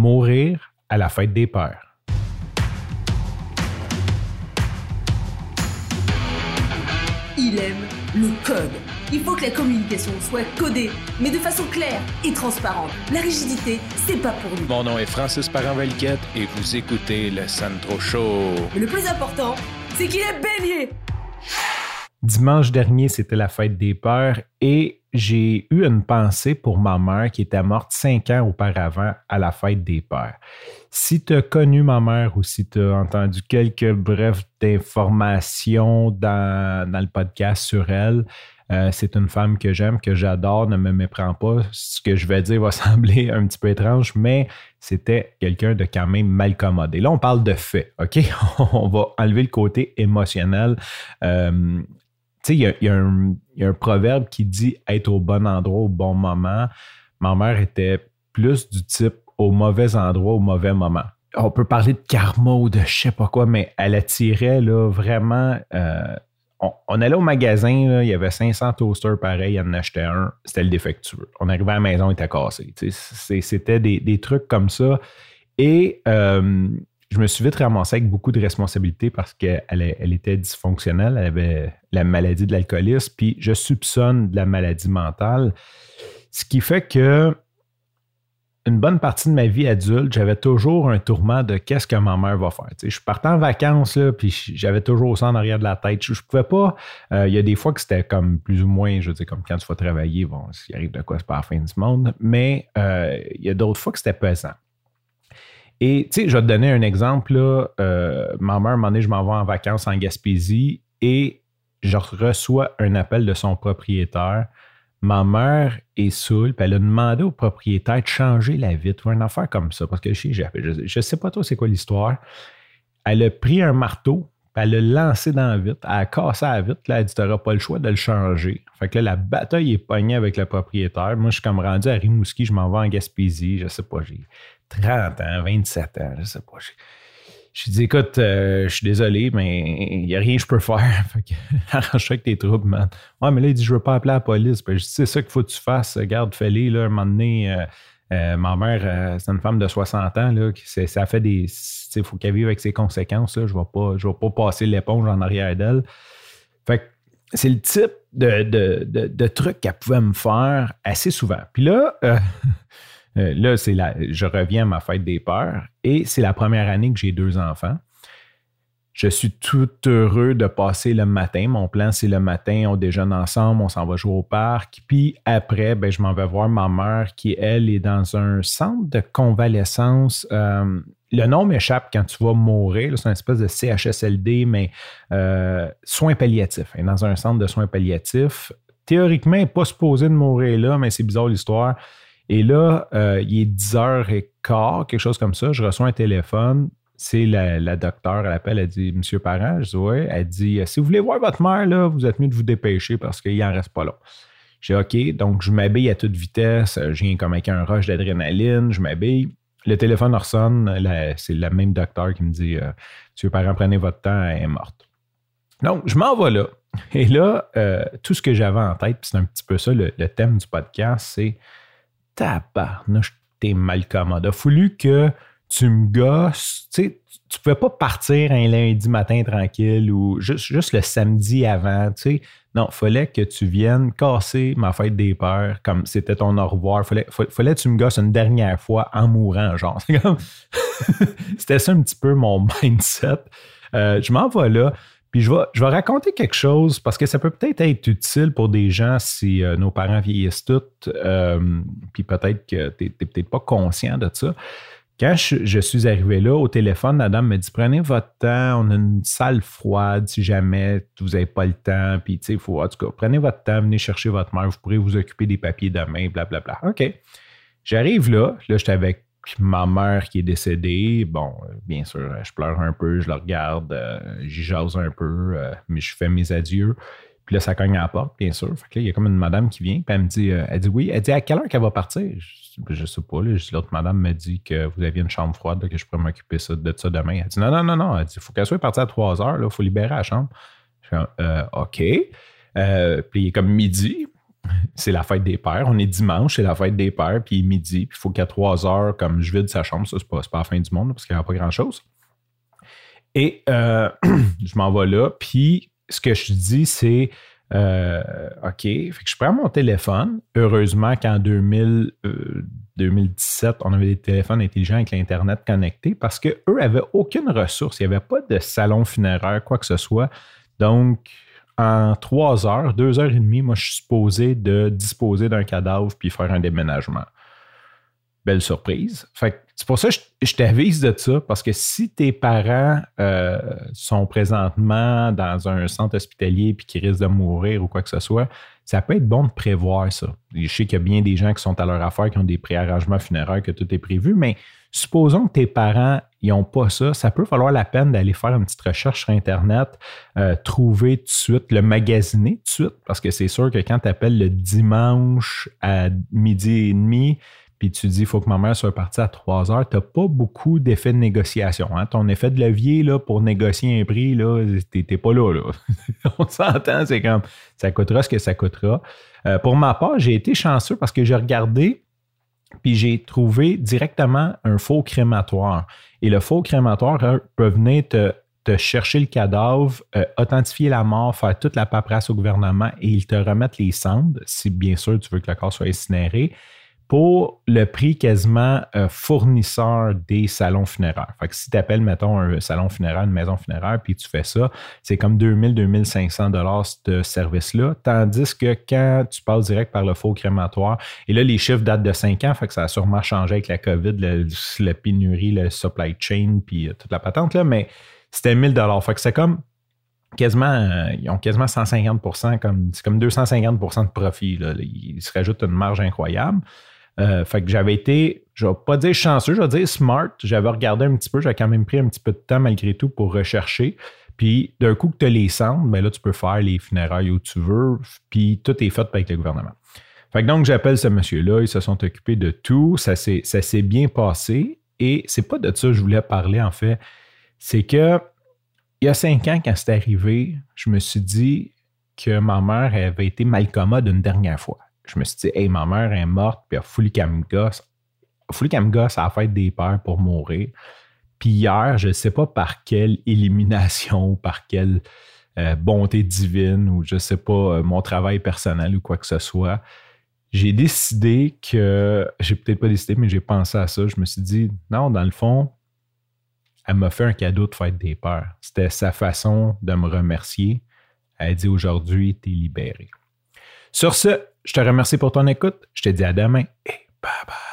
Mourir à la fête des peurs. Il aime le code. Il faut que la communication soit codée, mais de façon claire et transparente. La rigidité, c'est pas pour lui. Mon nom est Francis Parent-Valquette et vous écoutez le Sandro Show. Mais le plus important, c'est qu'il est bélier. Dimanche dernier, c'était la fête des peurs et j'ai eu une pensée pour ma mère qui était morte cinq ans auparavant à la fête des peurs. Si tu as connu ma mère ou si tu as entendu quelques brefs d'informations dans, dans, le podcast sur elle, euh, c'est une femme que j'aime, que j'adore, ne me méprends pas. Ce que je vais dire va sembler un petit peu étrange, mais c'était quelqu'un de quand même mal commodé. Là, on parle de fait, OK? on va enlever le côté émotionnel. Euh, tu sais, il y, a un proverbe qui dit être au bon endroit au bon moment. Ma mère était plus du type au mauvais endroit au mauvais moment. On peut parler de karma ou de je sais pas quoi, mais elle attirait là, vraiment. Euh, on, allait au magasin, il y avait 500 toasters pareils, il en achetait un, c'était le défectueux. On arrivait à la maison, il était cassé. C'était des, des, trucs comme ça. Et euh, je me suis vite ramassé avec beaucoup de responsabilités parce qu'elle elle était dysfonctionnelle, elle avait la maladie de l'alcoolisme, puis je soupçonne de la maladie mentale. Ce qui fait que une bonne partie de ma vie adulte, j'avais toujours un tourment de qu'est-ce que ma mère va faire. je partais en vacances, là, puis j'avais toujours ça en arrière de la tête. Je, ne pouvais pas. Euh, il y a des fois que c'était comme plus ou moins, je veux dire, comme quand tu vas travailler, bon, s'il arrive de quoi, c'est pas la fin du monde. Mais euh, il y a d'autres fois que c'était pesant. Et tu sais, je vais te donner un exemple. Là, euh, ma mère, un moment donné, je m'en vais en vacances en Gaspésie et je reçois un appel de son propriétaire. Ma mère est saoule, puis elle a demandé au propriétaire de changer la vitre ou une affaire comme ça. Parce que je, je, sais pas trop c'est quoi l'histoire. Elle a pris un marteau, elle l'a lancé dans la vitre. Elle a cassé la vitre. Là, elle a dit Tu n'auras pas le choix de le changer. Fait que là, la bataille est pognée avec le propriétaire. Moi, je suis comme rendu à Rimouski, je m'en vais en Gaspésie. Je sais pas, j'ai 30 ans, 27 ans, je sais pas. Je dit, écoute, euh, je suis désolé, mais il n'y a rien que je peux faire. Fait que, arrange avec tes troubles, man. Ouais, mais là, il dit, je veux pas appeler la police. Ben, je dis, c'est ça qu'il faut que tu fasses. Garde, fais-les, là, un moment donné. Euh, euh, ma mère, c'est une femme de 60 ans, là, qui, ça fait des. Il faut qu'elle vive avec ses conséquences. Là. Je ne vais, pas, pas passer l'éponge en arrière d'elle. Fait c'est le type de, de, de, de truc qu'elle pouvait me faire assez souvent. Puis là, Euh, là, c'est la, je reviens à ma fête des peurs et c'est la première année que j'ai deux enfants. Je suis tout heureux de passer le matin. Mon plan, c'est le matin, on déjeune ensemble, on s'en va jouer au parc. Puis après, ben, je m'en vais voir ma mère qui, elle, est dans un centre de convalescence. Euh, le nom m'échappe quand tu vas mourir. C'est une espèce de CHSLD, mais euh, soins palliatifs. Elle est dans un centre de soins palliatifs. Théoriquement, elle n'est pas supposée de mourir là, mais c'est bizarre l'histoire. Et là, euh, il est 10h15, quelque chose comme ça. Je reçois un téléphone. C'est la, la docteure, elle appelle, elle dit Monsieur Parent, je dis Oui. Elle dit Si vous voulez voir votre mère, vous êtes mieux de vous dépêcher parce qu'il n'en reste pas long. J'ai OK, donc je m'habille à toute vitesse. Je viens comme avec un rush d'adrénaline, je m'habille. Le téléphone ressonne, c'est le même docteur qui me dit euh, Monsieur Parent, prenez votre temps, elle est morte. Donc, je m'en vais là. Et là, euh, tout ce que j'avais en tête, c'est un petit peu ça le thème du podcast, c'est tabarnouche, t'es mal commode. Il a fallu que tu me gosses. Tu sais, tu pouvais pas partir un lundi matin tranquille ou juste, le samedi avant. Tu sais. Non, fallait que tu viennes casser ma fête des peurs comme c'était ton au revoir. Fallait, fallait, que tu me gosses une dernière fois en mourant, genre. c'était ça un petit peu mon mindset. Euh, je m'en vais là. Puis je vais, raconter quelque chose parce que ça peut peut-être être utile pour des gens si euh, nos parents vieillissent toutes, euh, puis peut-être que tu n'es peut-être pas conscient de ça. Quand je, suis arrivé là, au téléphone, la dame me dit Prenez votre temps, on a une salle froide si jamais vous n'avez pas le temps. Puis, tu sais, il faut, en tout cas, prenez votre temps, venez chercher votre mère, vous pourrez vous occuper des papiers demain, blablabla. OK. J'arrive là, là, j'étais avec ma mère qui est décédée, bon, bien sûr, je pleure un peu, je la regarde, euh, j'y jase un peu, euh, mais je fais mes adieux. Puis là, ça cogne à la porte, bien sûr. Fait que là, il y a comme une madame qui vient, puis elle me dit, euh, elle dit oui, elle dit à quelle heure qu'elle va partir? Je, sais pas, l'autre madame me dit que vous aviez une chambre froide, que je pourrais m'occuper de ça demain. Elle dit non, non, non, non, elle dit, il faut qu'elle soit partie à 3 heures, il faut libérer la chambre. Je fais, OK. puis il est comme midi, c'est la fête des pères. On est dimanche, c'est la fête des pères, puis midi, puis il faut qu'à 3 heures, comme je vide sa chambre, ça, c'est pas, pas la fin du monde parce qu'il n'y a pas grand-chose. Et euh, je m'en vais là, puis ce que je dis, c'est euh, OK, fait que je prends mon téléphone. Heureusement qu'en 2000, 2017, on avait des téléphones intelligents avec l'Internet connecté parce qu'eux n'avaient aucune ressource. Il n'y avait pas de salon funéraire, quoi que ce soit. Donc, en trois heures, deux heures et demie, moi, je suis supposé de disposer d'un cadavre puis faire un déménagement. Belle surprise. Fait c'est pour ça que je, t'avise de ça, parce que si tes parents euh, sont présentement dans un centre hospitalier puis qui risquent de mourir ou quoi que ce soit, ça peut être bon de prévoir ça. Je sais qu'il y a bien des gens qui sont à leur affaire, qui ont des préarrangements funéraires, que tout est prévu, mais supposons que tes parents n'ont pas ça, ça peut falloir la peine d'aller faire une petite recherche sur Internet, euh, trouver tout de suite, le magasiner tout de suite, parce que c'est sûr que quand tu appelles le dimanche à midi et demi, puis tu dis, il faut que ma mère soit partie à 3 heures, tu n'as pas beaucoup d'effet de négociation. Hein. Ton effet de levier là, pour négocier un prix, tu n'es pas là. On s'entend, c'est comme ça coûtera ce que ça coûtera. Euh, pour ma part, j'ai été chanceux parce que j'ai regardé, puis j'ai trouvé directement un faux crématoire. Et le faux crématoire hein, peut venir te, chercher le cadavre, euh, authentifier la mort, faire toute la paperasse au gouvernement et ils te remettent les cendres, si bien sûr tu veux que le corps soit incinéré pour le prix quasiment euh, fournisseur des salons funéraires. Fait que si tu appelles, mettons, un salon funéraire, une maison funéraire, puis tu fais ça, c'est comme 2000-2500 dollars ce service-là. Tandis que quand tu passes direct par le faux crématoire, et là, les chiffres datent de 5 ans, fait que ça a sûrement changé avec la COVID, la pénurie, le supply chain, puis euh, toute la patente, là, mais c'était 1000 dollars. Fait que c'est comme quasiment, euh, ils ont quasiment 150 comme, c'est comme 250% de profit. Là. Ils se rajoutent une marge incroyable. Euh, fait que j'avais été, je vais pas dire chanceux, je vais dire smart. J'avais regardé un petit peu, j'avais quand même pris un petit peu de temps malgré tout pour rechercher. Puis d'un coup que tu as les cendres, ben là, tu peux faire les funérailles où tu veux, puis tout est fait avec le gouvernement. Fait que donc, j'appelle ce monsieur-là, ils se sont occupés de tout, ça s'est, ça s'est bien passé. Et c'est pas de ça que je voulais parler, en fait. C'est que il y a cinq ans, quand c'est arrivé, je me suis dit que ma mère avait été mal commode une dernière fois je me suis dit, hey, ma mère est morte, puis elle a foulé qu'elle me gosse. Foulé qu'elle me gosse, a fait des peurs pour mourir. Puis hier, je ne sais pas par quelle élimination, par quelle euh, bonté divine, ou je ne sais pas, euh, mon travail personnel ou quoi que ce soit, j'ai décidé que, j'ai peut-être pas décidé, mais j'ai pensé à ça. Je me suis dit, non, dans le fond, elle m'a fait un cadeau de fête des peurs. C'était sa façon de me remercier. Elle a dit aujourd'hui, tu es libéré. Sur ce, je te remercie pour ton écoute. Je te dis à demain et bye bye.